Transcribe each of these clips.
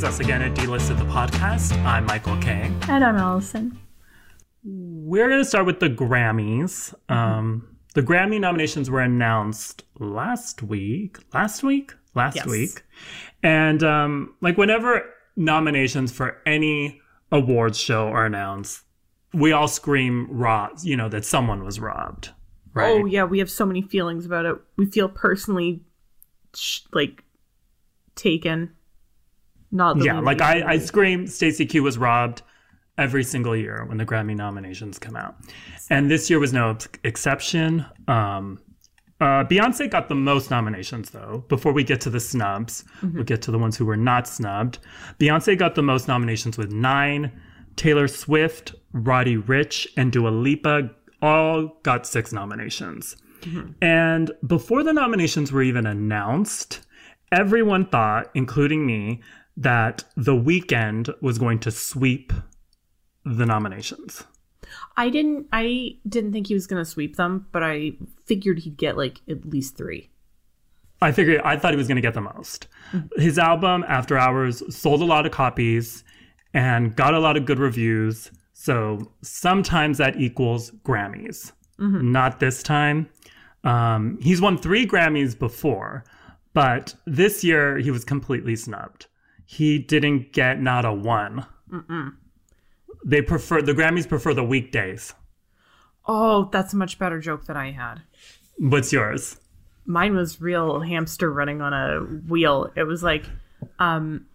is us again at D-Listed the podcast. I'm Michael Kay. And I'm Allison. We're going to start with the Grammys. Um, the Grammy nominations were announced last week. Last week? Last Yes. week. And um, like whenever nominations for any awards show are announced, we all scream rob, you know, that someone was robbed. Right. Oh yeah, we have so many feelings about it. We feel personally, sh- like, taken. Not the yeah, like I, I scream Stacey Q was robbed every single year when the Grammy nominations come out. And this year was no exception. Um, uh, Beyonce got the most nominations, though. Before we get to the snubs, we'll get to the ones who were not snubbed. Beyonce got the most nominations with nine. Taylor Swift, Roddy Ricch, and Dua Lipa all got six nominations. And before the nominations were even announced, everyone thought, including me, that The Weeknd was going to sweep the nominations. I didn't. I didn't think he was gonna sweep them, but I figured he'd get like at least three. I figured I thought he was going to get the most. His album After Hours sold a lot of copies and got a lot of good reviews. So sometimes that equals Grammys. Not this time. Um, he's won three Grammys before, but this year he was completely snubbed. He didn't get not a one. They prefer the Grammys prefer the weekdays. Oh, that's a much better joke than I had. What's yours? Mine was real hamster running on a wheel. It was like, um,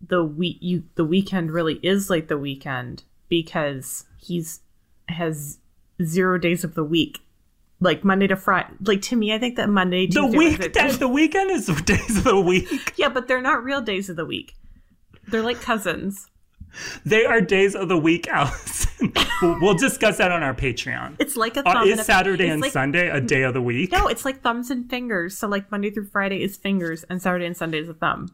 the week you the weekend really is like the weekend because he's has zero days of the week, like Monday to Friday. Like to me, I think that Monday, The Tuesday, week Wednesday- the weekend is the days of the week. Yeah, but they're not real days of the week. They're like cousins. They are days of the week, Allison. we'll, discuss that on our Patreon. It's like a Uh, thumb and is Saturday and like- Sunday a day of the week? No, it's like thumbs and fingers. So like Monday through Friday is fingers, and Saturday and Sunday is a thumb.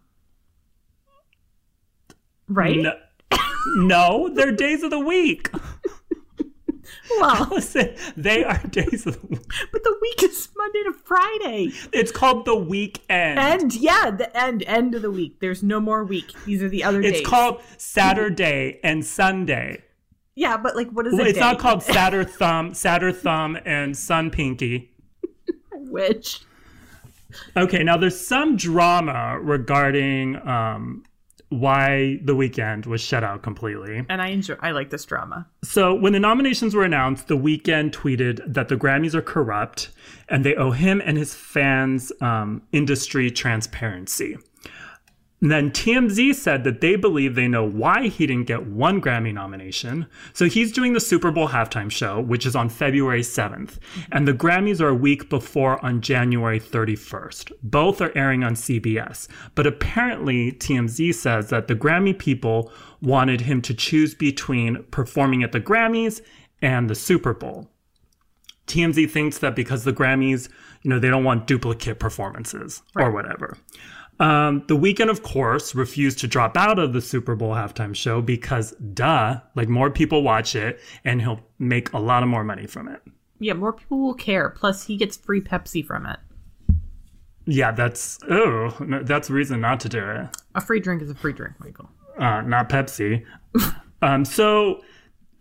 Right? No, no, they're days of the week. Well, Listen, they are days of the week. but the week is Monday to Friday. It's called the weekend. End. Yeah, the end. End of the week. There's no more week. These are the other it's days. called Saturday and Sunday. Yeah, but like, what is Well, a it's not called Saturn Thumb, Saturn Thumb, and Sun Pinky. Which? Okay, now there's some drama regarding um, why the Weeknd was shut out completely. And I enjoy. I like this drama. So when the nominations were announced, The Weeknd tweeted that the Grammys are corrupt and they owe him and his fans um, industry transparency. And then TMZ said that they believe they know why he didn't get one Grammy nomination. So he's doing the Super Bowl halftime show, which is on February 7th. And the Grammys are a week before on January 31st. Both are airing on CBS. But apparently, TMZ says that the Grammy people wanted him to choose between performing at the Grammys and the Super Bowl. TMZ thinks that because the Grammys, you know, they don't want duplicate performances or whatever. Um, the Weeknd, of course, refused to drop out of the Super Bowl halftime show because, duh, like more people watch it and he'll make a lot of more money from it. Yeah, more people will care. Plus, he gets free Pepsi from it. Yeah, that's, oh, that's reason not to do it. A free drink is a free drink, Michael. uh, not Pepsi. um, so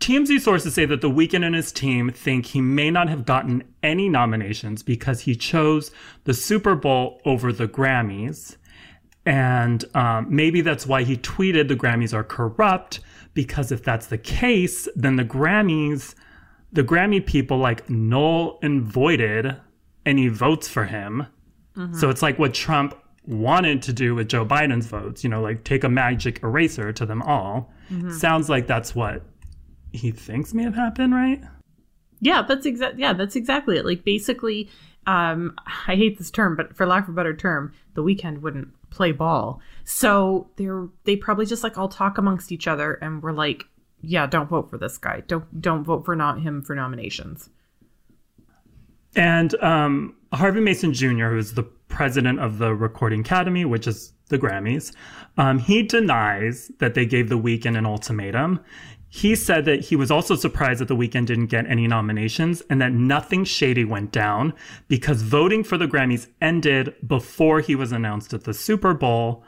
TMZ sources say that the Weeknd and his team think he may not have gotten any nominations because he chose the Super Bowl over the Grammys. And um, maybe that's why he tweeted the Grammys are corrupt, because if that's the case, then the Grammys, the Grammy people like null and voided any votes for him. So it's like what Trump wanted to do with Joe Biden's votes, you know, like take a magic eraser to them all. Sounds like that's what he thinks may have happened, right? Yeah, that's exact. Yeah, that's exactly it. Like basically, um, I hate this term, but for lack of a better term, the Weeknd wouldn't play ball. So they're they probably just like all talk amongst each other, and we're like, yeah, don't vote for this guy. Don't don't vote for not him for nominations. And um, Harvey Mason Jr., who is the president of the Recording Academy, which is the Grammys, um, he denies that they gave The Weeknd an ultimatum. He said that he was also surprised that The Weeknd didn't get any nominations and that nothing shady went down because voting for the Grammys ended before he was announced at the Super Bowl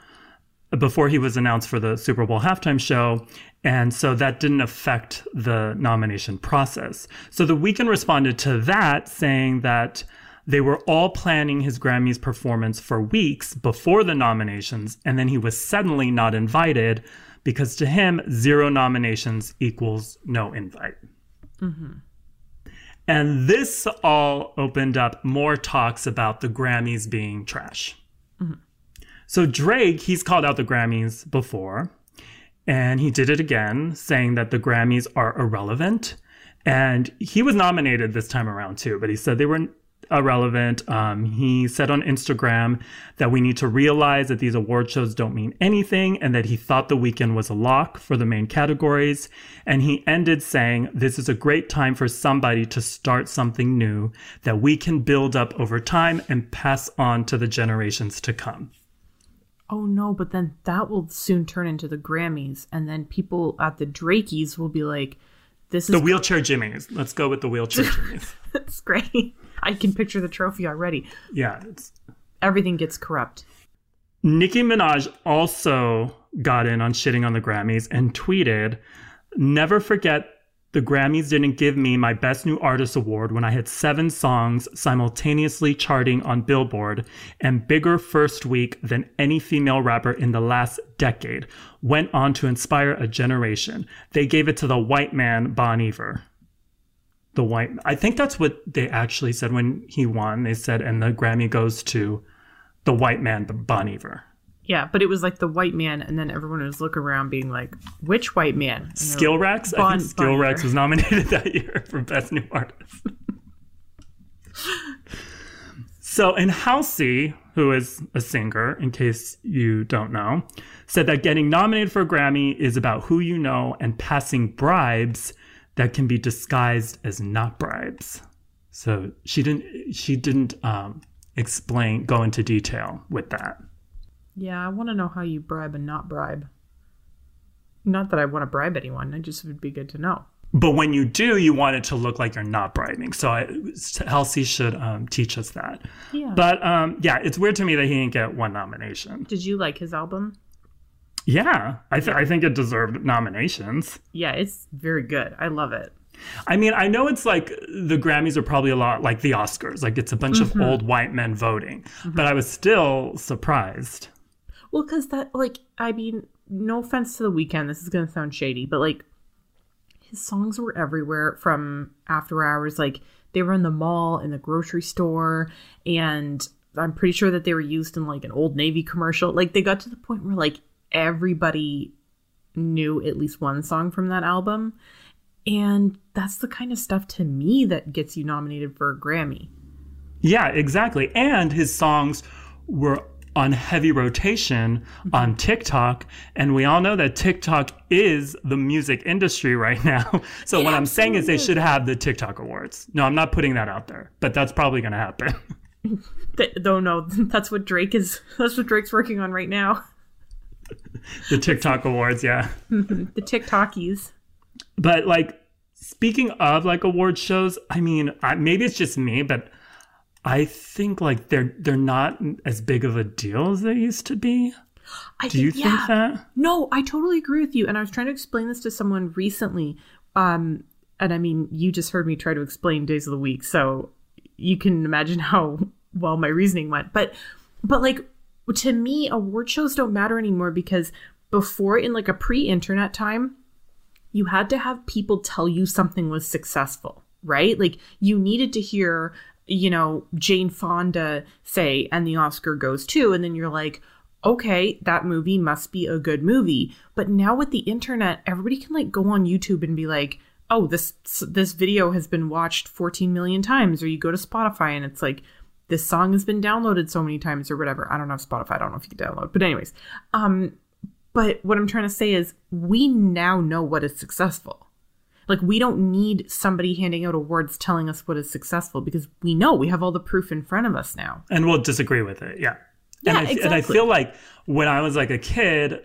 before he was announced for the Super Bowl halftime show. And so that didn't affect the nomination process. So the Weeknd responded to that saying that they were all planning his Grammys performance for weeks before the nominations, and then he was suddenly not invited because to him, zero nominations equals no invite. Mm-hmm. And this all opened up more talks about the Grammys being trash. Mm-hmm. So Drake, he's called out the Grammys before, and he did it again, saying that the Grammys are irrelevant. And he was nominated this time around too, but he said they were irrelevant. Um, he said on Instagram that we need to realize that these award shows don't mean anything and that he thought the Weeknd was a lock for the main categories. And he ended saying, This is a great time for somebody to start something new that we can build up over time and pass on to the generations to come. Oh no, but then that will soon turn into the Grammys, and then people at the Drakeys will be like, "This is The wheelchair Jimmys. Let's go with the wheelchair Jimmys. that's great." I can picture the trophy already. Yeah, it's Everything gets corrupt. Nicki Minaj also got in on shitting on the Grammys and tweeted, Never forget the Grammys didn't give me my Best New Artist award when I had seven songs simultaneously charting on Billboard and bigger first week than any female rapper in the last decade. Went on to inspire a generation. They gave it to the white man, Bon Iver. The white, I think that's what they actually said when he won. They said, and the Grammy goes to the white man, the Bon Iver. Yeah, but it was like the white man, and then everyone was looking around, being like, "Which white man?" And Skill like, Rex? I think Skill Bon Rex was nominated that year for Best New Artist. so, and Halsey, who is a singer, in case you don't know, said that getting nominated for a Grammy is about who you know and passing bribes that can be disguised as not bribes. So she didn't she didn't um, explain go into detail with that. Yeah, I want to know how you bribe and not bribe. Not that I want to bribe anyone. I just would be good to know. But when you do, you want it to look like you're not bribing. So I, Halsey should um, teach us that. Yeah. But um, yeah, it's weird to me that he didn't get one nomination. Did you like his album? Yeah, I, th- I think it deserved nominations. Yeah, it's very good. I love it. I mean, I know it's like the Grammys are probably a lot like the Oscars, like it's a bunch Mm-hmm. of old white men voting. But I was still surprised. Well, because that, like, I mean, no offense to the Weeknd, this is going to sound shady, but like, his songs were everywhere from after hours. Like, they were in the mall, in the grocery store, and I'm pretty sure that they were used in like an Old Navy commercial. Like, they got to the point where like everybody knew at least one song from that album. And that's the kind of stuff to me that gets you nominated for a Grammy. Yeah, exactly. And his songs were on heavy rotation on mm-hmm. TikTok. And we all know that TikTok is the music industry right now. So what I'm saying is they should have the TikTok awards. No, I'm not putting that out there, but that's probably going to happen. Th- though no, that's what Drake is. That's what Drake's working on right now. the TikTok awards, yeah. The TikTokies. But like speaking of like award shows, I mean, I, maybe it's just me, but I think like they're they're not as big of a deal as they used to be. I Do you think that? No, I totally agree with you. And I was trying to explain this to someone recently. Um, and I mean, you just heard me try to explain days of the week, so you can imagine how well my reasoning went. But, but like to me, award shows don't matter anymore because before, in like a pre-internet time, you had to have people tell you something was successful, right? Like you needed to hear, you know, Jane Fonda say, and the Oscar goes to, and then you're like, okay, that movie must be a good movie. But now with the internet, everybody can like go on YouTube and be like, oh, this this video has been watched 14 million times, or you go to Spotify and it's like this song has been downloaded so many times or whatever. I don't have Spotify. I don't know if you can download, but anyways, um, but what I'm trying to say is we now know what is successful. Like we don't need somebody handing out awards telling us what is successful because we know we have all the proof in front of us now. and we'll disagree with it. Yeah. Yeah, and I, and I feel like when I was like a kid,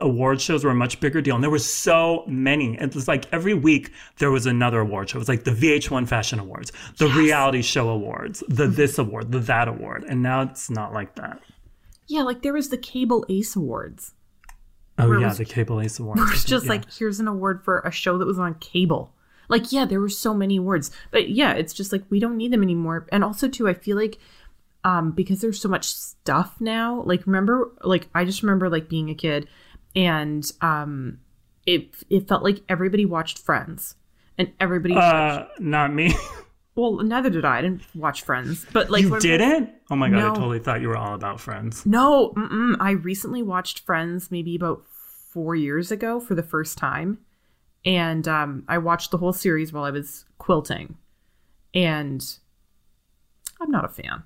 award shows were a much bigger deal, and there were so many. It was like every week there was another award show. It was like the VH1 Fashion Awards, the Reality Show Awards, the this award, the that award, and now it's not like that. Yeah, like there was the Cable Ace Awards. Oh yeah, was- the Cable Ace Awards. It was just Yeah. like here's an award for a show that was on cable. Like yeah, there were so many awards, but yeah, it's just like we don't need them anymore. And also too, I feel like um because there's so much stuff now. Like remember, like I just remember like being a kid, and um it it felt like everybody watched Friends, and everybody. uh, not me. well, neither did I. I didn't watch Friends, but like you didn't? Oh my god, No. I totally thought you were all about Friends. No. I recently watched Friends maybe about four years ago for the first time, and um, I watched the whole series while I was quilting, and I'm not a fan.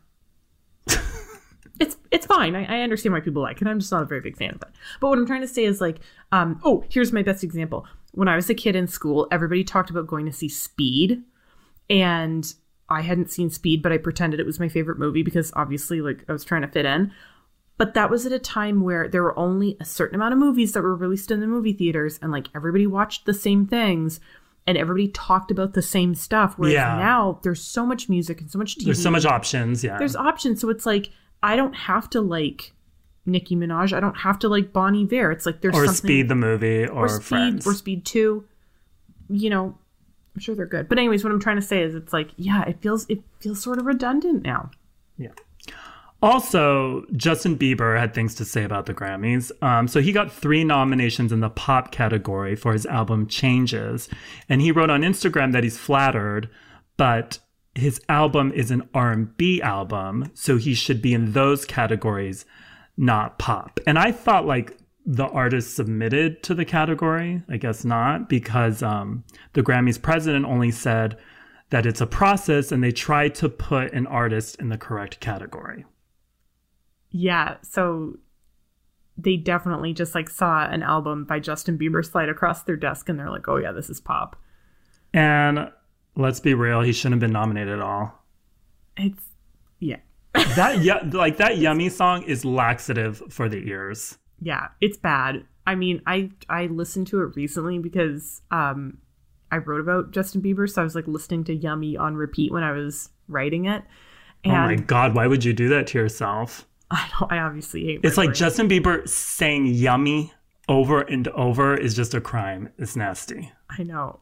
It's it's fine. I, I understand why people like it. I'm just not a very big fan of it. But what I'm trying to say is like, um, oh, here's my best example. When I was a kid in school, everybody talked about going to see Speed, and I hadn't seen Speed, but I pretended it was my favorite movie because obviously, like, I was trying to fit in. But that was at a time where there were only a certain amount of movies that were released in the movie theaters, and like everybody watched the same things and everybody talked about the same stuff. Whereas Yeah. now there's so much music and so much TV. There's so much options. Yeah. There's options. So it's like, I don't have to like Nicki Minaj. I don't have to like Bon Iver. It's like there's or something. Speed the movie or, or Speed Friends. or Speed 2. You know, I'm sure they're good. But anyways, what I'm trying to say is it's like, yeah, it feels it feels sort of redundant now. Yeah. Also, Justin Bieber had things to say about the Grammys. Um, so he got three nominations in the pop category for his album Changes, and he wrote on Instagram that he's flattered, but his album is an R&B album, so he should be in those categories, not pop. And I thought like the artist submitted to the category. I guess not, because um, the Grammys president only said that it's a process and they try to put an artist in the correct category. Yeah, so they definitely just like saw an album by Justin Bieber slide across their desk and they're like, "Oh yeah, this is pop." And let's be real, he shouldn't have been nominated at all. It's yeah. That yeah, like that yummy song is laxative for the ears. Yeah, it's bad. I mean, I I listened to it recently because um I wrote about Justin Bieber, so I was like listening to Yummy on repeat when I was writing it. And oh my god, why would you do that to yourself? I don't I obviously hate It's like. Justin Bieber saying yummy over and over is just a crime. It's nasty. I know.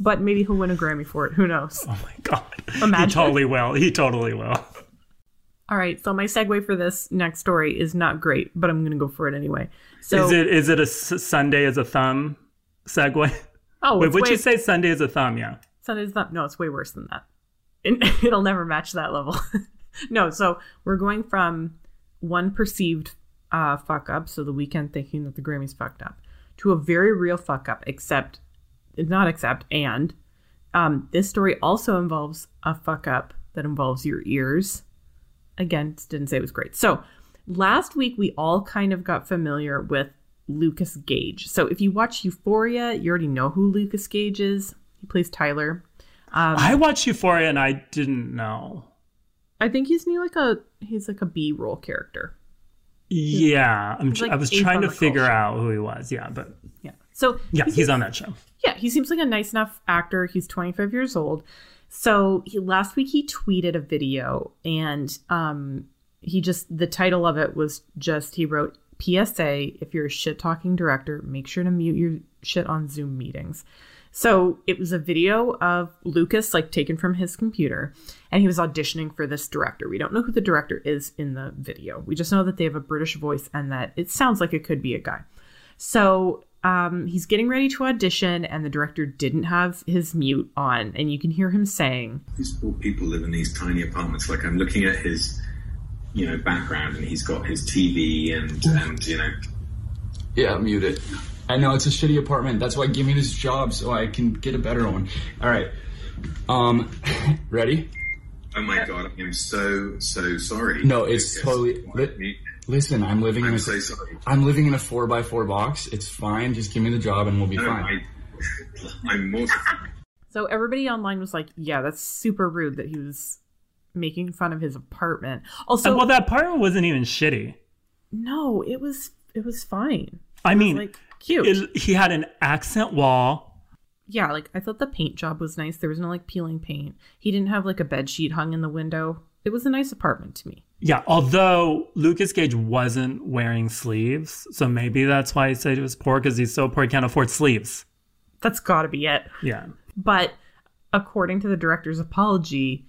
But maybe he'll win a Grammy for it. Who knows? Oh my god. Imagine. He totally will. He totally will. All right, so my segue for this next story is not great, but I'm going to go for it anyway. So, is it is it a S- Sunday as a thumb segue? oh, Wait, would way, you say Sunday as a thumb? Yeah. Sunday Sunday's not. No, it's way worse than that. It, it'll never match that level. no, so we're going from one perceived uh, fuck up, so the Weeknd thinking that the Grammys fucked up, to a very real fuck up. Except, not except, and um, this story also involves a fuck up that involves your ears. Again, didn't say it was great. So last week we all kind of got familiar with Lucas Gage. So if you watch Euphoria, you already know who Lucas Gage is. He plays Tyler. I watched Euphoria and I didn't know. I think he's new, like a he's like a B roll character. Yeah, I'm, like I was trying to figure call out who he was. Yeah, but Yeah. So yeah, he he's on that show. Yeah, he seems like a nice enough actor. He's 25 years old. So he, last week he tweeted a video and um he just the title of it was just he wrote PSA if you're a shit talking director, make sure to mute your shit on Zoom meetings. So it was a video of Lucas like taken from his computer and he was auditioning for this director. We don't know who the director is in the video. We just know that they have a British voice and that it sounds like it could be a guy. So um, he's getting ready to audition, and the director didn't have his mute on, and you can hear him saying, these poor people live in these tiny apartments. Like I'm looking at his, you know, background, and he's got his TV and and you know, Yeah, mute it. I know it's a shitty apartment. That's why give me this job so I can get a better one. All right. Um, ready? oh my god, I'm so so sorry. No, it's totally- What? Me- Listen, I'm living in I'm a so. I'm living in a four by four box. It's fine. Just give me the job and we'll be No, fine. I, I'm mortified. So everybody online was like, yeah, that's super rude that he was making fun of his apartment. Also, uh, well, that apartment wasn't even shitty. no, it was it was fine. I mean, like cute. it- he had an accent wall. yeah, like I thought the paint job was nice. There was no like peeling paint. He didn't have like a bed sheet hung in the window. it was a nice apartment to me. Yeah, although Lucas Gage wasn't wearing sleeves, so maybe that's why he said he was poor because he's so poor he can't afford sleeves. That's got to be it. Yeah. But according to the director's apology,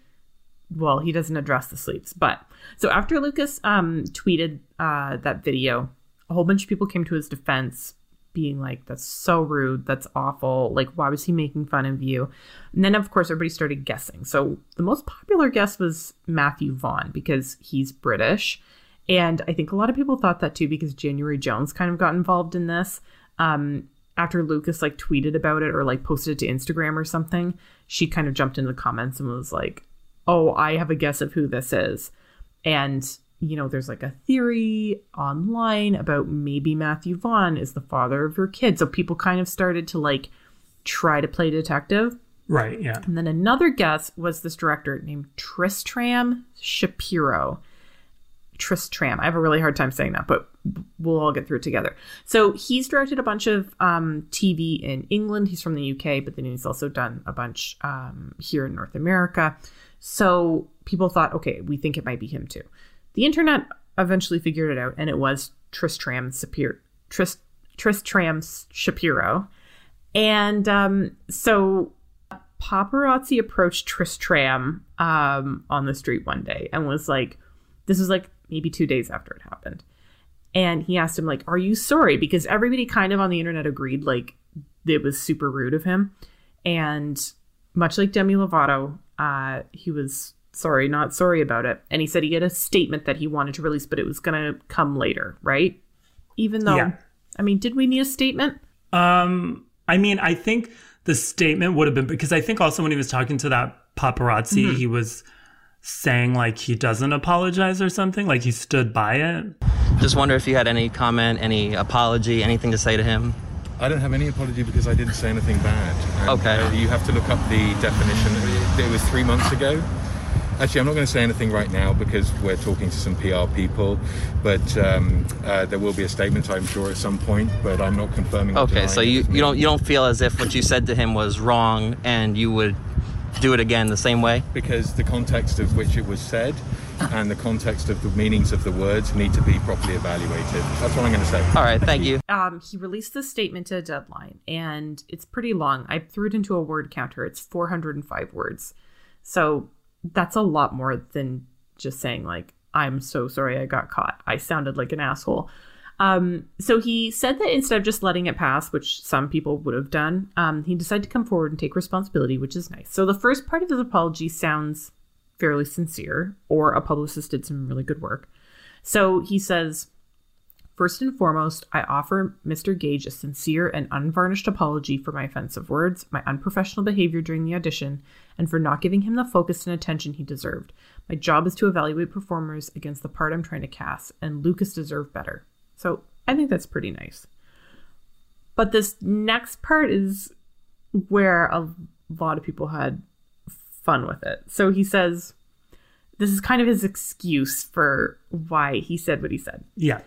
well, he doesn't address the sleeves. But so after Lucas um, tweeted uh, that video, a whole bunch of people came to his defense, being like, "That's so rude. That's awful. Like, why was he making fun of you?" And then, of course, everybody started guessing. So the most popular guess was Matthew Vaughn because he's British. And I think a lot of people thought that too because January Jones kind of got involved in this. Um, after Lucas like tweeted about it or like posted it to Instagram or something, she kind of jumped into the comments and was like, "Oh, I have a guess of who this is." And you know, there's like a theory online about maybe Matthew Vaughn is the father of your kid. So people kind of started to like try to play detective. Right, yeah. And then another guess was this director named Tristram Shapeero. Tristram. I have a really hard time saying that, but we'll all get through it together. So he's directed a bunch of um, TV in England. He's from the UK, but then he's also done a bunch um, here in North America. So people thought, okay, we think it might be him too. The internet eventually figured it out, and it was Tristram Shapeero. Trist, Tristram Shapeero. And um, so paparazzi approached Tristram um, on the street one day and was like, this was like maybe two days after it happened. And he asked him, like, are you sorry? Because everybody kind of on the internet agreed, like, it was super rude of him. And much like Demi Lovato, uh, he was sorry, not sorry about it. And he said he had a statement that he wanted to release, but it was going to come later, right? Even though, Yeah. I mean, did we need a statement? Um, I mean, I think the statement would have been because I think also when he was talking to that paparazzi, he was saying like he doesn't apologize or something, like he stood by it. Just wonder if you had any comment, any apology, anything to say to him. I don't have any apology because I didn't say anything bad. And, Okay. uh, you have to look up the definition. It, it was three months ago. Actually, I'm not going to say anything right now because we're talking to some PR people, but um, uh, there will be a statement, I'm sure, at some point. But I'm not confirming. Okay, so you, you don't you don't feel as if what you said to him was wrong and you would do it again the same way? because the context of which it was said and the context of the meanings of the words need to be properly evaluated. That's what I'm going to say. All right, thank you. um, he released this statement to a deadline, and it's pretty long. I threw it into a word counter. It's 405 words. So that's a lot more than just saying, like, I'm so sorry I got caught. I sounded like an asshole. Um, so he said that instead of just letting it pass, which some people would have done, um, he decided to come forward and take responsibility, which is nice. So the first part of his apology sounds fairly sincere, or a publicist did some really good work. So he says, First and foremost, I offer Mr. Gage a sincere and unvarnished apology for my offensive words, my unprofessional behavior during the audition, and for not giving him the focus and attention he deserved. My job is to evaluate performers against the part I'm trying to cast, and Lucas deserved better. So I think that's pretty nice. But this next part is where a lot of people had fun with it. So he says, this is kind of his excuse for why he said what he said Yeah.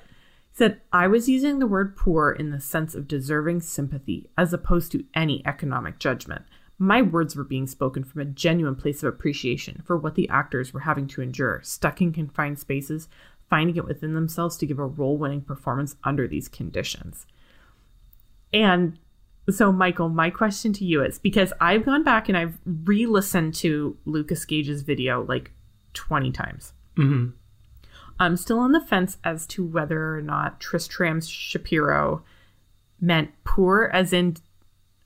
Said I was using the word poor in the sense of deserving sympathy as opposed to any economic judgment. My words were being spoken from a genuine place of appreciation for what the actors were having to endure, stuck in confined spaces, finding it within themselves to give a role winning performance under these conditions. And so, Michael, my question to you is because I've gone back and I've re listened to Lucas Gage's video like 20 times. Mm-hmm. I'm still on the fence as to whether or not Tristram Shapeero meant poor as in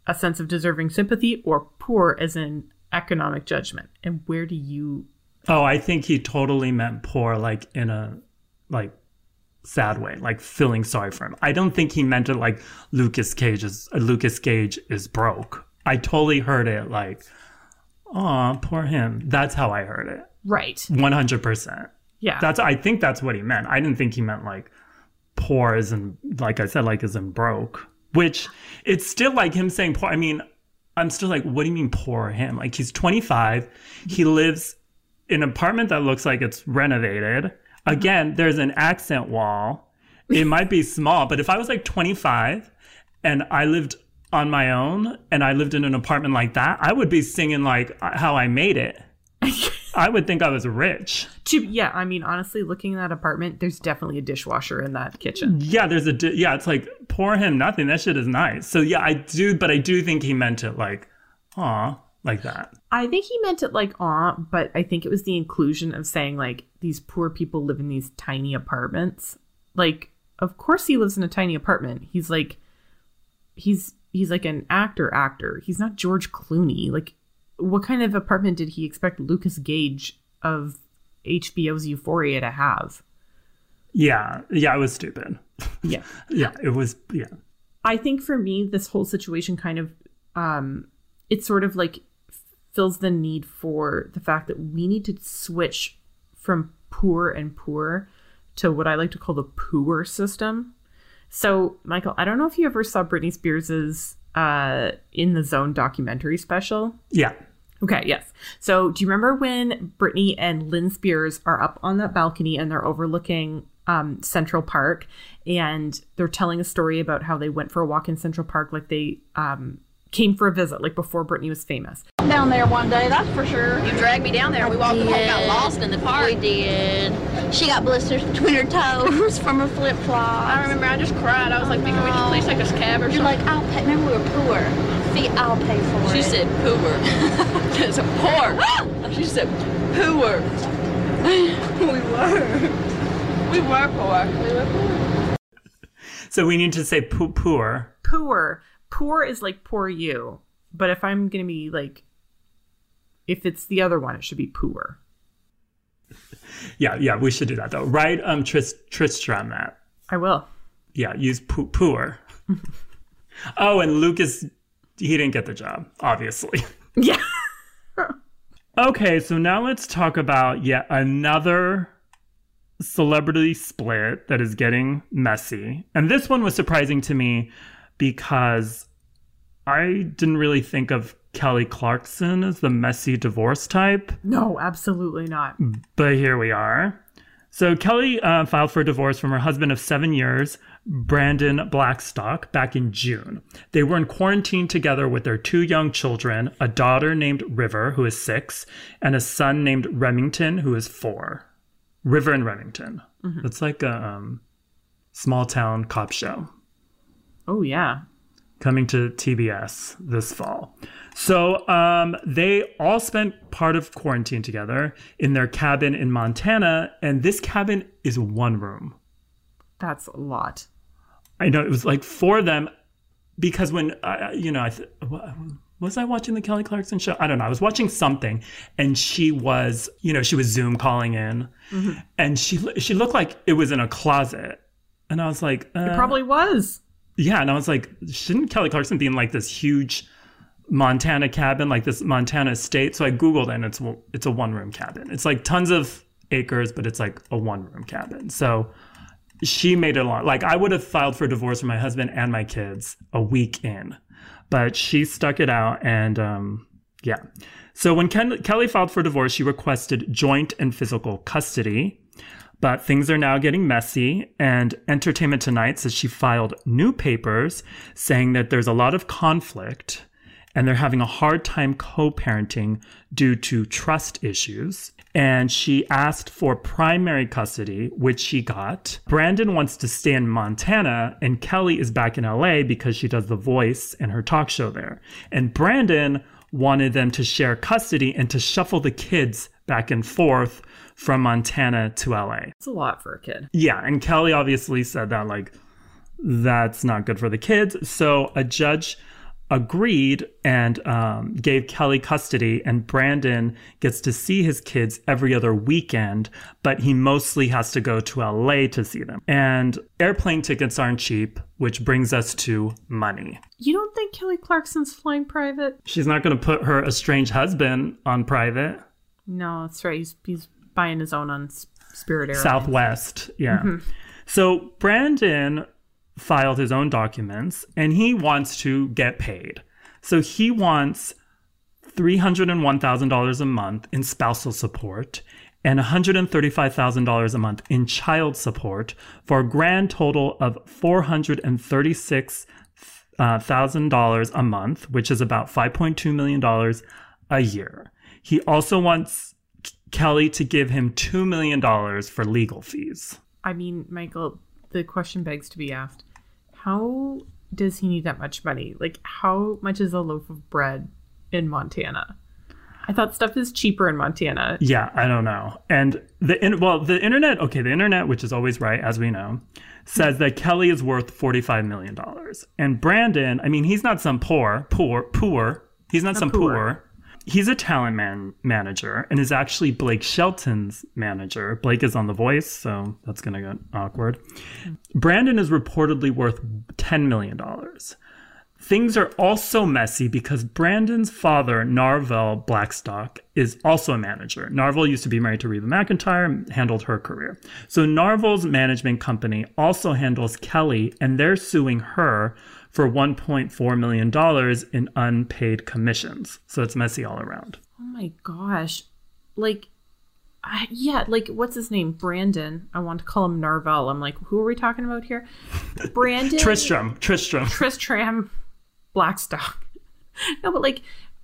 a sense of deserving sympathy or poor as in economic judgment. And where do you Oh, I think he totally meant poor, like in a like sad way, like feeling sorry for him. I don't think he meant it like Lucas Cage is uh, Lucas Gage is broke. I totally heard it like, oh, poor him. That's how I heard it. right? One hundred percent. Yeah. That's I think that's what he meant. I didn't think he meant like poor as in like I said, like as in broke. Which it's still like him saying poor. I mean, I'm still like, what do you mean poor him? Like he's 25. He lives in an apartment that looks like it's renovated. Mm-hmm. Again, there's an accent wall. It might be small, but if I was like 25 and I lived on my own and I lived in an apartment like that, I would be singing like how I made it. I would think I was rich. To, yeah, I mean, honestly, looking at that apartment, there's definitely a dishwasher in that kitchen. Yeah, there's a di- yeah. It's like pour him nothing. That shit is nice. So yeah, I do, but I do think he meant it like, aw, like that. I think he meant it like aw, but I think it was the inclusion of saying like these poor people live in these tiny apartments. Like, of course he lives in a tiny apartment. He's like, he's he's like an actor actor. He's not George Clooney. Like, what kind of apartment did he expect Lucas Gage of HBO's Euphoria to have? Yeah, yeah, it was stupid. Yeah. Yeah, it was. Yeah, I think for me, this whole situation kind of, um, it sort of like fills the need for the fact that we need to switch from poor and poor to what I like to call the poor system. So, Michael, I don't know if you ever saw Britney Spears's uh, In the Zone documentary special. yeah, Okay, yes. So, do you remember when Britney and Lynn Spears are up on that balcony and they're overlooking um, Central Park and they're telling a story about how they went for a walk in Central Park, like they um, came for a visit, like before Britney was famous. down there one day, that's for sure. You dragged me down there. And we walked the whole got lost in the park. We did. She got blisters between her toes from her flip flops. I remember I just cried. I was like, thinking we should please take a cab or You're something. like, I'll pay. Remember, we were poor. See, I'll pay for she it. said poor. it's a poor. she said poor. we were. We were poor. We were poor. So we need to say poo- poor. Poor. Poor is like poor you. But if I'm going to be like, if it's the other one, it should be poor. Yeah, yeah, we should do that though. Right? Um, Tris- Tristram that. I will. Yeah, use poo- poor. oh, and Lucas, he didn't get the job, obviously. Yeah. Okay, so now let's talk about yet another celebrity split that is getting messy. And this one was surprising to me because I didn't really think of Kelly Clarkson as the messy divorce type, No, absolutely not. but here we are. So Kelly uh, filed for divorce from her husband of seven years, Brandon Blackstock, back in June. They were in quarantine together with their two young children, a daughter named River, who is six, and a son named Remington, who is four. River and Remington. It's like a um, small town cop show Oh, yeah. Coming to TBS this fall. So um, they all spent part of quarantine together in their cabin in Montana, and this cabin is one room. That's a lot. I know it was like for them because when I, you know, I th- was I watching the Kelly Clarkson show? I don't know. I was watching something, and she was, you know, she was Zoom calling in, and she she looked like it was in a closet, and I was like, uh, It probably was. Yeah, and I was like, shouldn't Kelly Clarkson be in like this huge Montana cabin, like this Montana estate? So I googled, and it's it's a one room cabin. It's like tons of acres, but it's like a one room cabin. So she made it a lot. Like I would have filed for divorce for my husband and my kids a week in, but she stuck it out, and um, yeah. So when Ken- Kelly filed for divorce, she requested joint and physical custody. But things are now getting messy, and Entertainment Tonight says she filed new papers saying that there's a lot of conflict and they're having a hard time co parenting due to trust issues. And she asked for primary custody, which she got. Brandon wants to stay in Montana, and Kelly is back in LA because she does The Voice and her talk show there. And Brandon wanted them to share custody and to shuffle the kids back and forth from Montana to LA. It's a lot for a kid. Yeah, and Kelly obviously said that like that's not good for the kids. So a judge agreed and um, gave Kelly custody, and Brandon gets to see his kids every other weekend, but he mostly has to go to LA to see them. And airplane tickets aren't cheap, which brings us to money. You don't think Kelly Clarkson's flying private? She's not going to put her estranged husband on private. No, that's right. He's, he's buying his own on Spirit Airlines. Southwest. Yeah. Mm-hmm. So Brandon filed his own documents and he wants to get paid. So he wants $301,000 a month in spousal support and $135,000 a month in child support for a grand total of $436,000 uh, a month, which is about $5.2 million a year. He also wants Kelly to give him $2 million for legal fees. I mean, Michael, the question begs to be asked how does he need that much money? Like, how much is a loaf of bread in Montana? I thought stuff is cheaper in Montana. Yeah, I don't know. And the in, well, the internet, okay, the internet, which is always right, as we know, says that Kelly is worth $45 million. And Brandon, I mean, he's not some poor, poor, poor. He's not some poor. poor. He's a talent man manager and is actually Blake Shelton's manager. Blake is on The Voice, so that's going to get awkward. Brandon is reportedly worth $10 million. Things are also messy because Brandon's father, Narvel Blackstock, is also a manager. Narvel used to be married to Reba McEntire and handled her career. So Narvel's management company also handles Kelly, and they're suing her for $1.4 million in unpaid commissions. So it's messy all around. Oh my gosh. Like, I, yeah, like, what's his name? Brandon. I want to call him Narvel. I'm like, who are we talking about here? Brandon. Tristram, Tristram. Tristram Blackstock. no, but like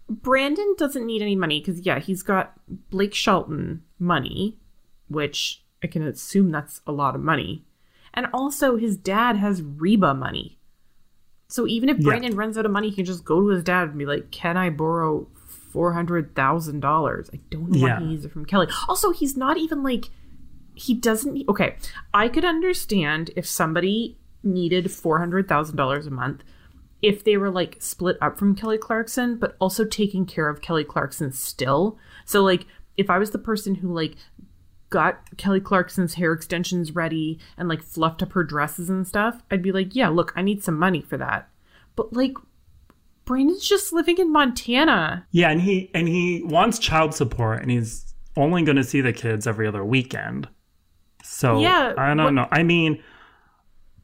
Brandon doesn't need any money because yeah, he's got Blake Shelton money, which I can assume that's a lot of money, and also his dad has Reba money. So even if Yeah. Brandon runs out of money, he can just go to his dad and be like, "Can I borrow four hundred thousand dollars?" I don't know Yeah. why he needs it from Kelly. Also, he's not even like he doesn't okay i could understand if somebody needed $400000 a month if they were like split up from kelly clarkson but also taking care of kelly clarkson still so like if i was the person who like got kelly clarkson's hair extensions ready and like fluffed up her dresses and stuff i'd be like yeah look i need some money for that but like brandon's just living in montana Yeah, and he and he wants child support, and he's only going to see the kids every other weekend. So Yeah, I don't know. I mean,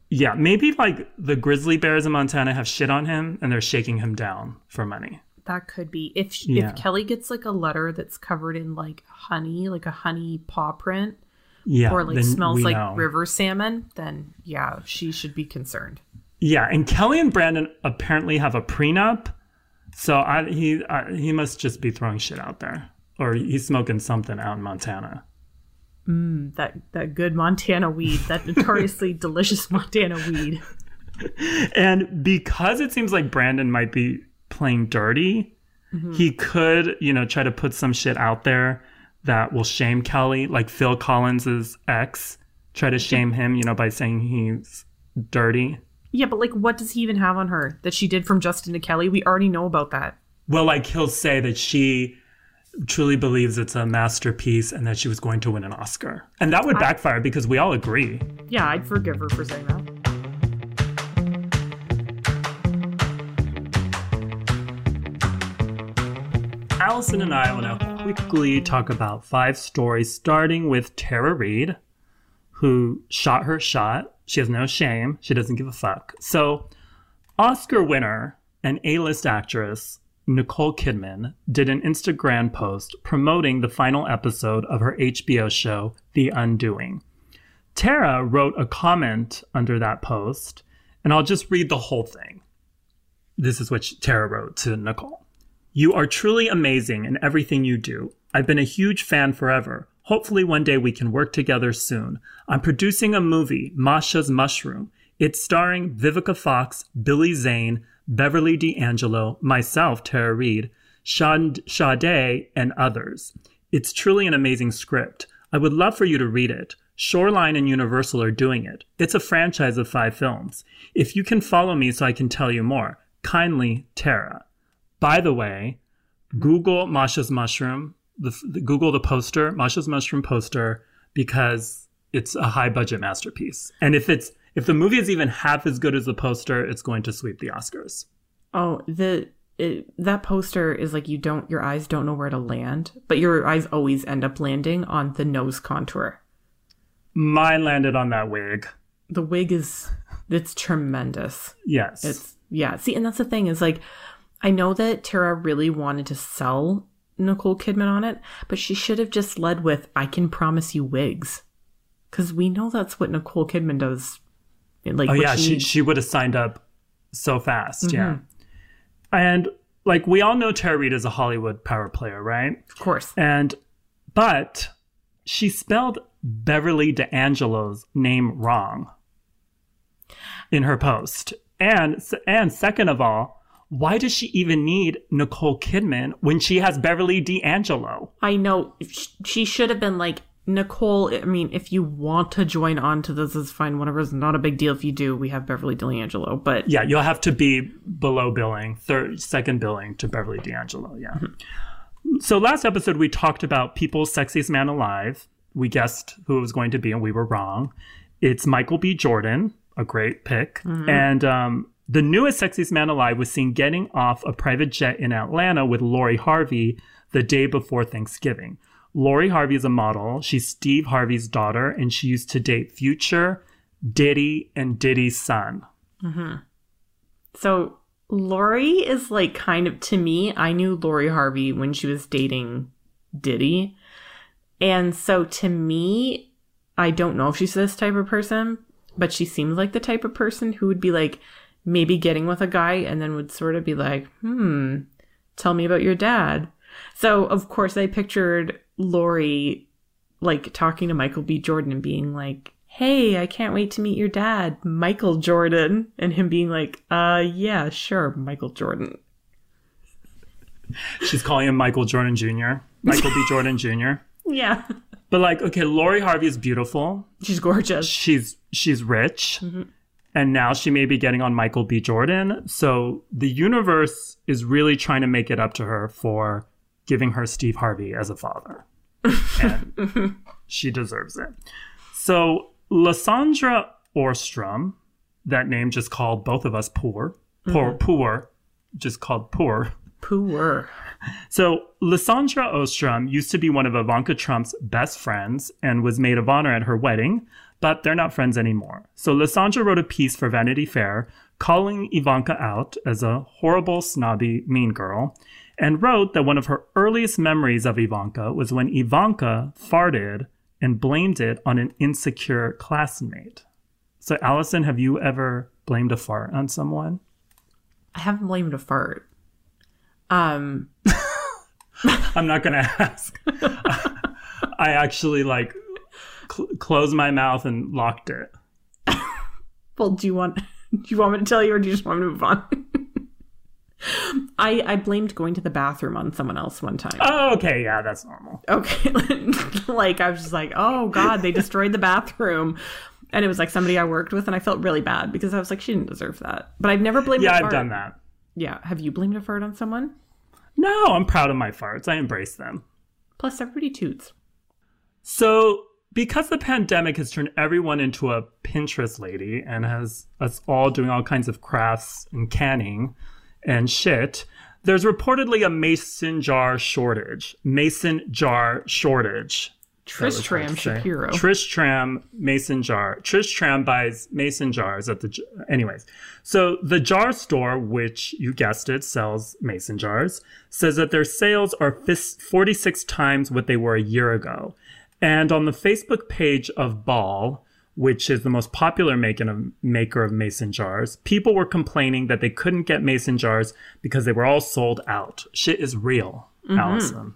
yeah, maybe like the grizzly bears in Montana have shit on him, and they're shaking him down for money. That could be if sh Yeah. if Kelly gets like a letter that's covered in like honey, like a honey paw print, Yeah, or like smells like know. river salmon, then yeah, she should be concerned. Yeah, and Kelly and Brandon apparently have a prenup, so I, he I, he must just be throwing shit out there, or he's smoking something out in Montana. Mm, that that good Montana weed, that notoriously delicious Montana weed. And because it seems like Brandon might be playing dirty, mm-hmm. he could, you know, try to put some shit out there that will shame Kelly, like Phil Collins's ex, try to shame him, you know, by saying he's dirty. Yeah, but like, what does he even have on her that she did from Justin to Kelly? We already know about that. Well, like he'll say that she truly believes it's a masterpiece and that she was going to win an Oscar. And that would backfire because we all agree. Yeah, I'd forgive her for saying that. Allison and I will now quickly talk about five stories, starting with Tara Reid, who shot her shot. She has no shame. She doesn't give a fuck. So, Oscar winner and A list actress Nicole Kidman did an Instagram post promoting the final episode of her HBO show, The Undoing. Tara wrote a comment under that post, and I'll just read the whole thing. This is what Tara wrote to Nicole. You are truly amazing in everything you do. I've been a huge fan forever. Hopefully, one day we can work together soon. I'm producing a movie, Masha's Mushroom. It's starring Vivica Fox, Billy Zane, Beverly D'Angelo, myself, Tara Reid, Sade, and others. It's truly an amazing script. I would love for you to read it. Shoreline and Universal are doing it. It's a franchise of five films. If you can follow me so I can tell you more, kindly, Tara. By the way, Google Masha's Mushroom, the, the Google the poster, Masha's Mushroom poster, because it's a high budget masterpiece. And if it's if the movie is even half as good as the poster, it's going to sweep the Oscars. Oh, the it, that poster is like you don't your eyes don't know where to land, but your eyes always end up landing on the nose contour. Mine landed on that wig. The wig is it's tremendous. Yes. It's yeah. See, and that's the thing is like, I know that Tara really wanted to sell Nicole Kidman on it, but she should have just led with "I can promise you wigs," because we know that's what Nicole Kidman does. Like, oh yeah, she needs. she would have signed up so fast. Yeah. Mm-hmm. And like we all know Tara Reid is a Hollywood power player, right? of course. And But she spelled Beverly D'Angelo's name wrong in her post. And and second of all, why does she even need Nicole Kidman when she has Beverly D'Angelo? I know she should have been like Nicole. I mean, if you want to join on to this, is fine. Whatever is not a big deal. If you do, we have Beverly D'Angelo. But Yeah, you'll have to be below billing, third, second billing to Beverly D'Angelo. Yeah. So last episode we talked about people's sexiest man alive. We guessed who it was going to be, and we were wrong. It's Michael B. Jordan, a great pick, and um, the newest sexiest man alive was seen getting off a private jet in Atlanta with Lori Harvey the day before Thanksgiving. Lori Harvey is a model. She's Steve Harvey's daughter, and she used to date Future, Diddy, and Diddy's son. Mm-hmm. So Lori is like kind of to me, I knew Lori Harvey when she was dating Diddy. And so to me, I don't know if she's this type of person, but she seems like the type of person who would be like maybe getting with a guy and then would sort of be like, hmm, tell me about your dad. So of course I pictured Lori like talking to Michael B. Jordan and being like, Hey, I can't wait to meet your dad, Michael Jordan. And him being like, uh, yeah, sure, Michael Jordan. She's calling him Michael Jordan Jr., Michael B. Jordan Jr. Yeah. But like, okay, Lori Harvey is beautiful. She's gorgeous. She's she's rich, and now she may be getting on Michael B. Jordan. So the universe is really trying to make it up to her for giving her Steve Harvey as a father, and she deserves it. So Lysandra Ohrstrom, that name just called both of us poor, poor, mm-hmm. poor, just called poor. Poor. So, Lysandra Ohrstrom used to be one of Ivanka Trump's best friends and was maid of honor at her wedding, but they're not friends anymore. So, Lysandra wrote a piece for Vanity Fair calling Ivanka out as a horrible, snobby, mean girl, and wrote that one of her earliest memories of Ivanka was when Ivanka farted and blamed it on an insecure classmate. So, Allison, have you ever blamed a fart on someone? I haven't blamed a fart. Um, I'm not gonna ask. I actually like cl- closed my mouth and locked it. well, do you want do you want me to tell you or do you just want me to move on? I I blamed going to the bathroom on someone else one time. Oh, okay, yeah, that's normal. Okay. like I was just like, oh God, they destroyed the bathroom. And it was like somebody I worked with, and I felt really bad because I was like, she didn't deserve that. But I've never blamed. Yeah, I've fart. done that. Yeah, have you blamed a fart on someone? No, I'm proud of my farts. I embrace them. Plus, everybody toots. So, because the pandemic has turned everyone into a Pinterest lady and has us all doing all kinds of crafts and canning and shit, there's reportedly a mason jar shortage. Mason jar shortage. That was hard Tristram. Shapiro. Tristram mason jar. Tristram buys mason jars at the. j- Anyways, so the jar store, which you guessed it, sells mason jars, says that their sales are fis- 46 times what they were a year ago. And on the Facebook page of Ball, which is the most popular maker of mason jars, people were complaining that they couldn't get mason jars because they were all sold out. Shit is real, mm-hmm. Allison.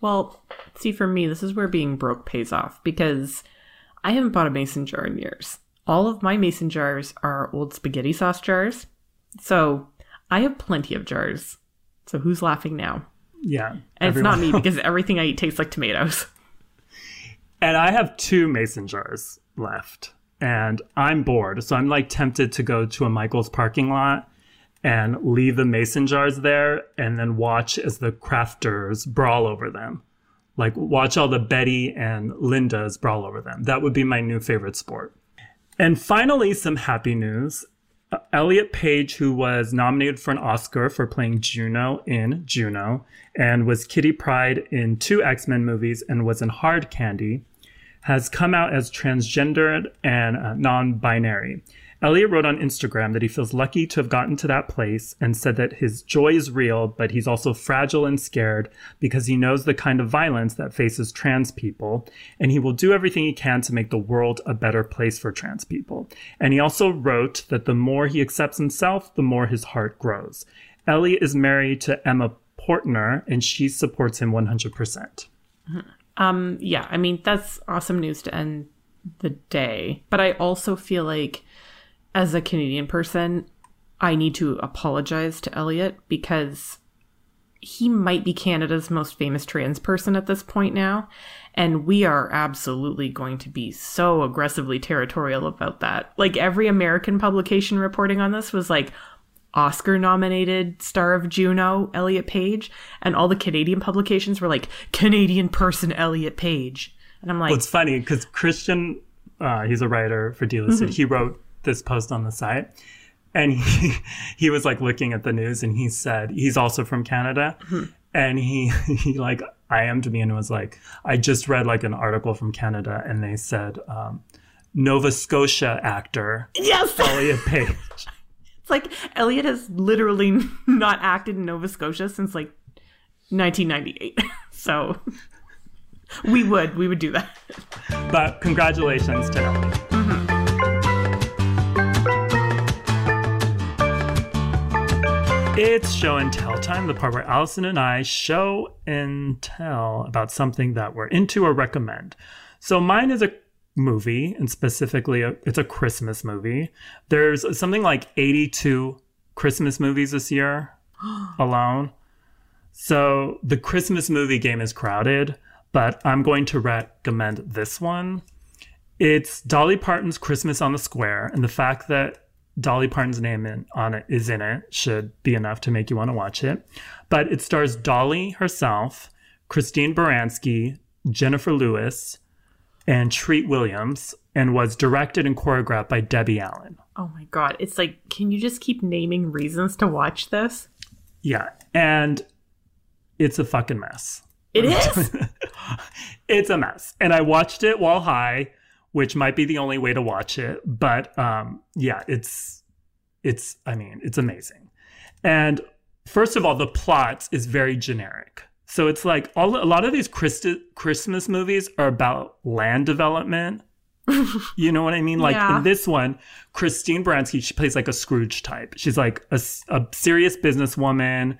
Well, see, for me, this is where being broke pays off because I haven't bought a mason jar in years. All of my mason jars are old spaghetti sauce jars. So I have plenty of jars. So who's laughing now? Yeah. And it's not me because everything I eat tastes like tomatoes. And I have two mason jars left. And I'm bored. So I'm like tempted to go to a Michael's parking lot and leave the mason jars there and then watch as the crafters brawl over them. Like watch all the Betty and Lindas brawl over them. That would be my new favorite sport. And finally, some happy news. Uh, Elliot Page, who was nominated for an Oscar for playing Juno in Juno and was Kitty Pryde in two X Men movies and was in Hard Candy, has come out as transgendered and uh, non binary. Elliot wrote on Instagram that he feels lucky to have gotten to that place and said that his joy is real, but he's also fragile and scared because he knows the kind of violence that faces trans people, and he will do everything he can to make the world a better place for trans people. And he also wrote that the more he accepts himself, the more his heart grows. Elliot is married to Emma Portner, and she supports him 100%. Um, yeah, I mean, that's awesome news to end the day. But I also feel like, as a Canadian person, I need to apologize to Elliot because he might be Canada's most famous trans person at this point now. And we are absolutely going to be so aggressively territorial about that. Like every American publication reporting on this was like, Oscar nominated star of Juno, Elliot Page, and all the Canadian publications were like Canadian person Elliot Page. And I'm like, Well, it's funny because Christian, uh, he's a writer for Delisted. He wrote this post on the site, and he he was like looking at the news, and he said he's also from Canada, and he he like IM'd me and was like, I just read like an article from Canada, and they said um, Nova Scotia actor yes! Elliot Page. It's like Elliot has literally not acted in Nova Scotia since like 1998. so we would, we would do that. But congratulations to Elliot. Mm-hmm. It's show and tell time, the part where Allison and I show and tell about something that we're into or recommend. So mine is a movie, and specifically, a, it's a Christmas movie. There's something like 82 Christmas movies this year alone. So the Christmas movie game is crowded, but I'm going to recommend this one. It's Dolly Parton's Christmas on the Square, and the fact that Dolly Parton's name in, on it is in it should be enough to make you want to watch it. But it stars Dolly herself, Christine Baranski, Jennifer Lewis, and Treat Williams, and was directed and choreographed by Debbie Allen. Oh my God. It's like, can you just keep naming reasons to watch this? Yeah, and it's a fucking mess. It is. It's a mess. And I watched it while high, which might be the only way to watch it, but um yeah, it's it's I mean, it's amazing. And first of all, the plot is very generic. So it's like all a lot of these Christi- Christmas movies are about land development. you know what I mean? Like Yeah. in this one, Christine Baranski, she plays like a Scrooge type. She's like a serious businesswoman,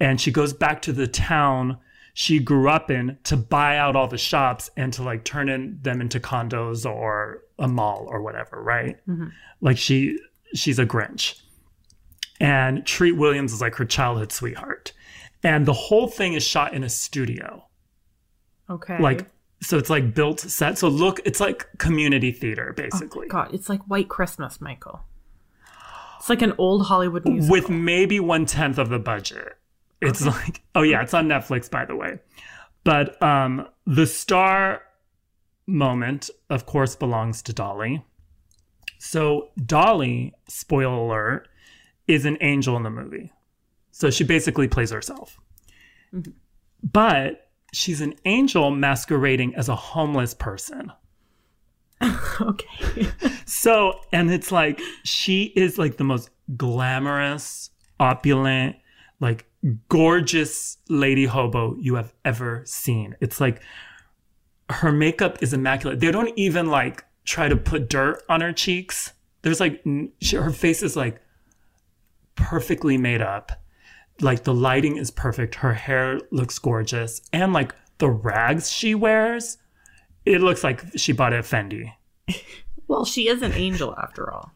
and she goes back to the town she grew up in to buy out all the shops and to like turn in them into condos or a mall or whatever, right? Mm-hmm. Like she she's a Grinch. And Treat Williams is like her childhood sweetheart. And the whole thing is shot in a studio. okay. Like so it's like built set. So look, it's like community theater basically. God, it's like White Christmas, Michael. It's like an old Hollywood musical. with maybe one tenth of the budget. It's like, oh yeah, it's on Netflix, by the way. But um, the star moment, of course, belongs to Dolly. So Dolly, spoiler alert, is an angel in the movie. So she basically plays herself. Mm-hmm. But she's an angel masquerading as a homeless person. okay. So, and it's like she is like the most glamorous, opulent, like gorgeous lady hobo you have ever seen. It's like her makeup is immaculate. They don't even like try to put dirt on her cheeks. There's like she, her face is like perfectly made up. Like the lighting is perfect. Her hair looks gorgeous, and like the rags she wears, it looks like she bought it at Fendi. Well, she is an angel after all.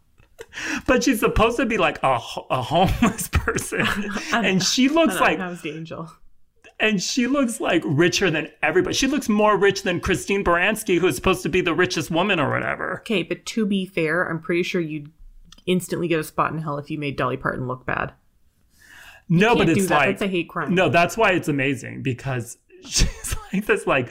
But she's supposed to be like a, a homeless person, and she looks like How's the angel? and she looks like richer than everybody. She looks more rich than Christine Baranski, who's supposed to be the richest woman or whatever. Okay, but to be fair, I'm pretty sure you'd instantly get a spot in hell if you made Dolly Parton look bad. No, but it's that. like That's a hate crime. no, that's why it's amazing because she's like this like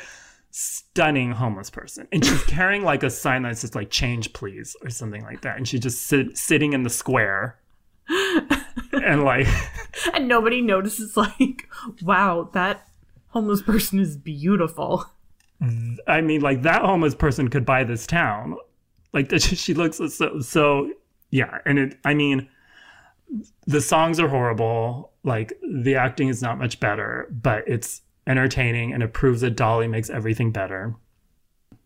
stunning homeless person, and she's carrying like a sign that says like "change, please" or something like that, and she just sit, sitting in the square. and like And nobody notices, like, wow, that homeless person is beautiful. I mean, like that homeless person could buy this town. Like that, she looks so so. Yeah, and it. I mean, the songs are horrible. Like the acting is not much better, but it's entertaining and it proves that Dolly makes everything better.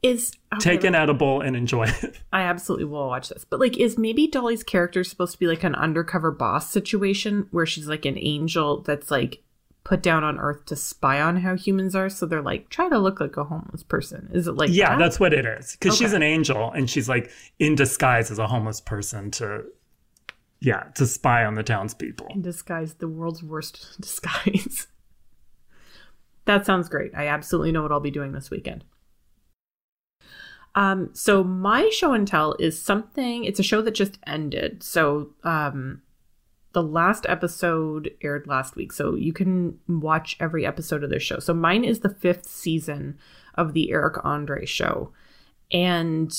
Is okay, Take an edible and enjoy it. I absolutely will watch this. But like, is maybe Dolly's character supposed to be like an undercover boss situation where she's like an angel that's like put down on Earth to spy on how humans are. So they're like, try to look like a homeless person. Is it like yeah, that? that's what it is. Because she's an angel and she's like in disguise as a homeless person to, yeah, to spy on the townspeople. in disguise, the world's worst disguise. that sounds great. I absolutely know what I'll be doing this weekend. Um, so my show and tell is something. It's a show that just ended. So um, the last episode aired last week, so you can watch every episode of this show. So mine is the fifth season of the Eric Andre show, and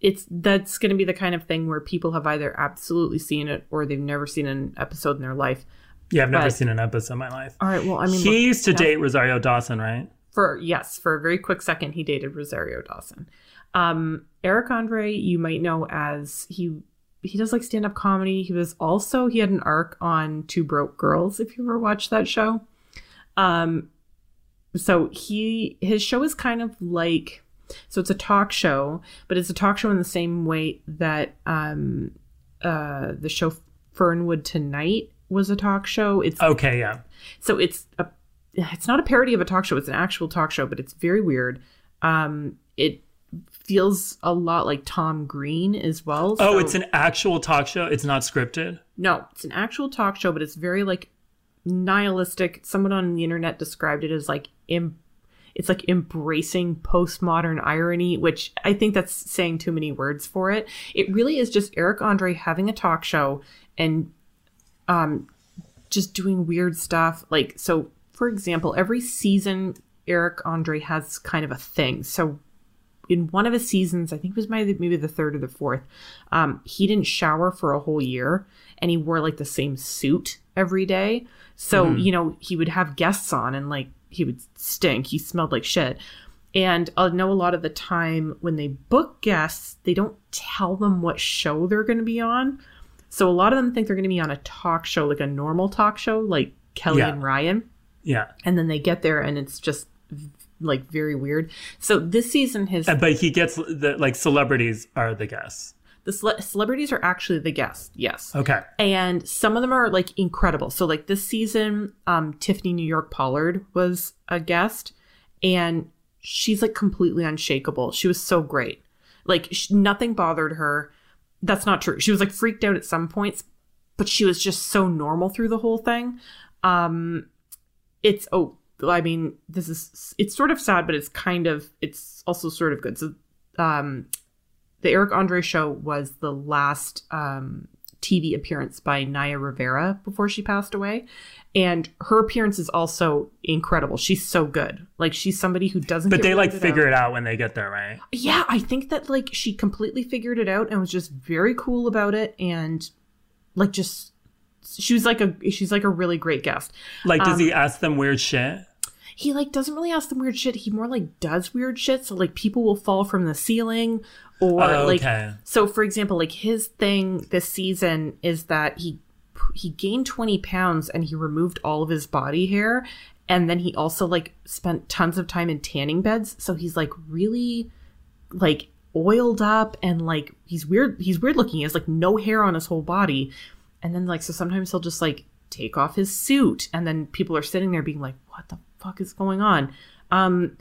it's that's going to be the kind of thing where people have either absolutely seen it or they've never seen an episode in their life. Yeah, I've never seen an episode in my life. All right, well, I mean, he look, used to date Rosario Dawson, right? for yes, for a very quick second, he dated Rosario Dawson. Um, Eric Andre, you might know as he he does like stand up comedy. He was also he had an arc on Two Broke Girls. If you ever watched that show, um, so he his show is kind of like so it's a talk show, but it's a talk show in the same way that um, uh, the show Fernwood Tonight was a talk show. It's Okay, yeah. so it's a it's not a parody of a talk show it's an actual talk show but it's very weird um it feels a lot like tom green as well Oh, it's an actual talk show. It's not scripted. no it's an actual talk show but it's very like nihilistic someone on the internet described it as like em- it's like embracing postmodern irony which i think that's saying too many words for it. It really is just eric andre having a talk show and um just doing weird stuff. Like so for example every season eric andre has kind of a thing. So in one of his seasons, I think it was maybe maybe the third or the fourth, um, he didn't shower for a whole year, and he wore like the same suit every day. So you know he would have guests on, and like he would stink. He smelled like shit. And I know a lot of the time when they book guests, they don't tell them what show they're going to be on. So a lot of them think they're going to be on a talk show, like a normal talk show, like Kelly Yeah. and Ryan Yeah. and then they get there and it's just like very weird. So this season his But he gets the like celebrities are the guests. The cele- celebrities are actually the guests. Yes. Okay. And some of them are like incredible. So like this season um Tiffany New York Pollard was a guest and she's like completely unshakable. She was so great. Like sh- nothing bothered her. That's not true. She was like freaked out at some points, but she was just so normal through the whole thing. Um it's oh I mean this is it's sort of sad but it's kind of it's also sort of good. So um the Eric Andre show was the last um TV appearance by Naya Rivera before she passed away. And her appearance is also incredible. She's so good. Like she's somebody who doesn't But they like figure out. it out when they get there, right? Yeah, I think that like she completely figured it out and was just very cool about it and like just she was like a she's like a really great guest. Like, does Um, he ask them weird shit? He like doesn't really ask them weird shit. He more like does weird shit. So like people will fall from the ceiling or Oh, like okay. so for example, like his thing this season is that he he gained 20 pounds and he removed all of his body hair and then he also like spent tons of time in tanning beds. So he's like really like oiled up and like he's weird he's weird looking. He has like no hair on his whole body. And then like so sometimes he'll just like take off his suit and then people are sitting there being like, What the fuck is going on? Um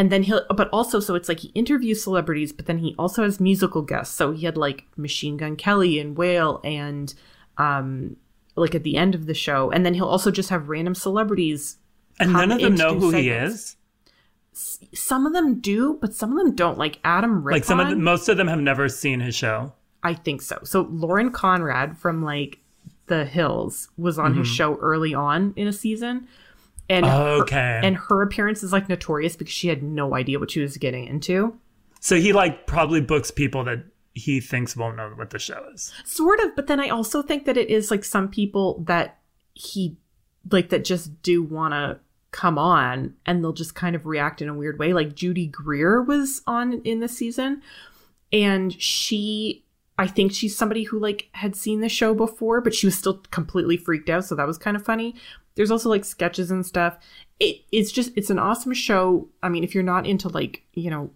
and then he'll but also so it's like he interviews celebrities, but then he also has musical guests. So he had like Machine Gun Kelly and Wale and um like at the end of the show. And then he'll also just have random celebrities And none of them know who he segments. is. Some of them do, but some of them don't. Like Adam Rippon. Like some of the, most of them have never seen his show. I think so. So Lauren Conrad from like The Hills was on his show early on in a season. And her-. Okay. and her appearance is like notorious because she had no idea what she was getting into. So he like probably books people that he thinks won't know what the show is. Sort of, but then I also think that it is like some people that he like that just do want to come on and they'll just kind of react in a weird way. Like Judy Greer was on in this season and she I think she's somebody who like had seen the show before, but she was still completely freaked out, so that was kind of funny. There's also like sketches and stuff. It it's just it's an awesome show. I mean, if you're not into like, you know,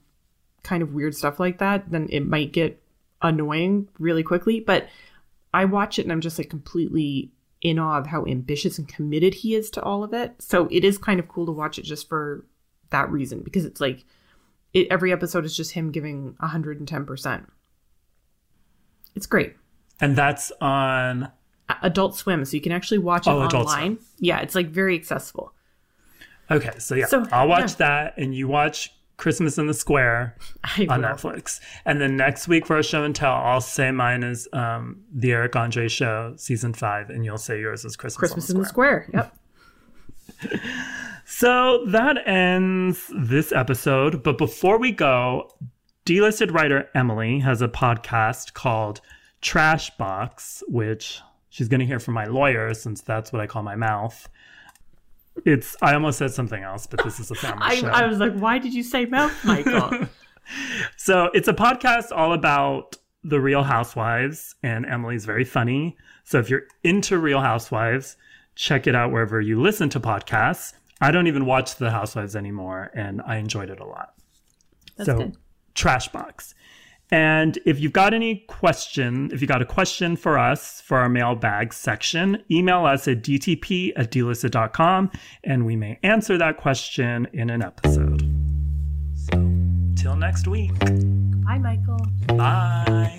kind of weird stuff like that, then it might get annoying really quickly, but I watch it and I'm just like completely in awe of how ambitious and committed he is to all of it. So it is kind of cool to watch it just for that reason because it's like it, every episode is just him giving 110%. It's great. And that's on Adult Swim, so you can actually watch it Oh, online. Yeah, it's like very accessible. Okay, so yeah, So, I'll watch yeah. that and you watch Christmas in the Square I on will. Netflix. And then next week for a show and tell, I'll say mine is um, the Eric Andre Show, season five, and you'll say yours is Christmas, Christmas on in the the Square. Square. Yep. So that ends this episode. But before we go, delisted writer Emily has a podcast called Trash Box, which she's going to hear from my lawyer since that's what I call my mouth. It's I almost said something else, but this is a family I, show. I was like, why did you say mouth, Michael? So it's a podcast all about the Real Housewives, and Emily's very funny. So if you're into Real Housewives, check it out wherever you listen to podcasts. I don't even watch The Housewives anymore, and I enjoyed it a lot. That's so good. trash box. And if you've got any question, if you got a question for us for our mailbag section, email us at dtp at delisted.com and we may answer that question in an episode. So till next week. Bye, Michael. Bye.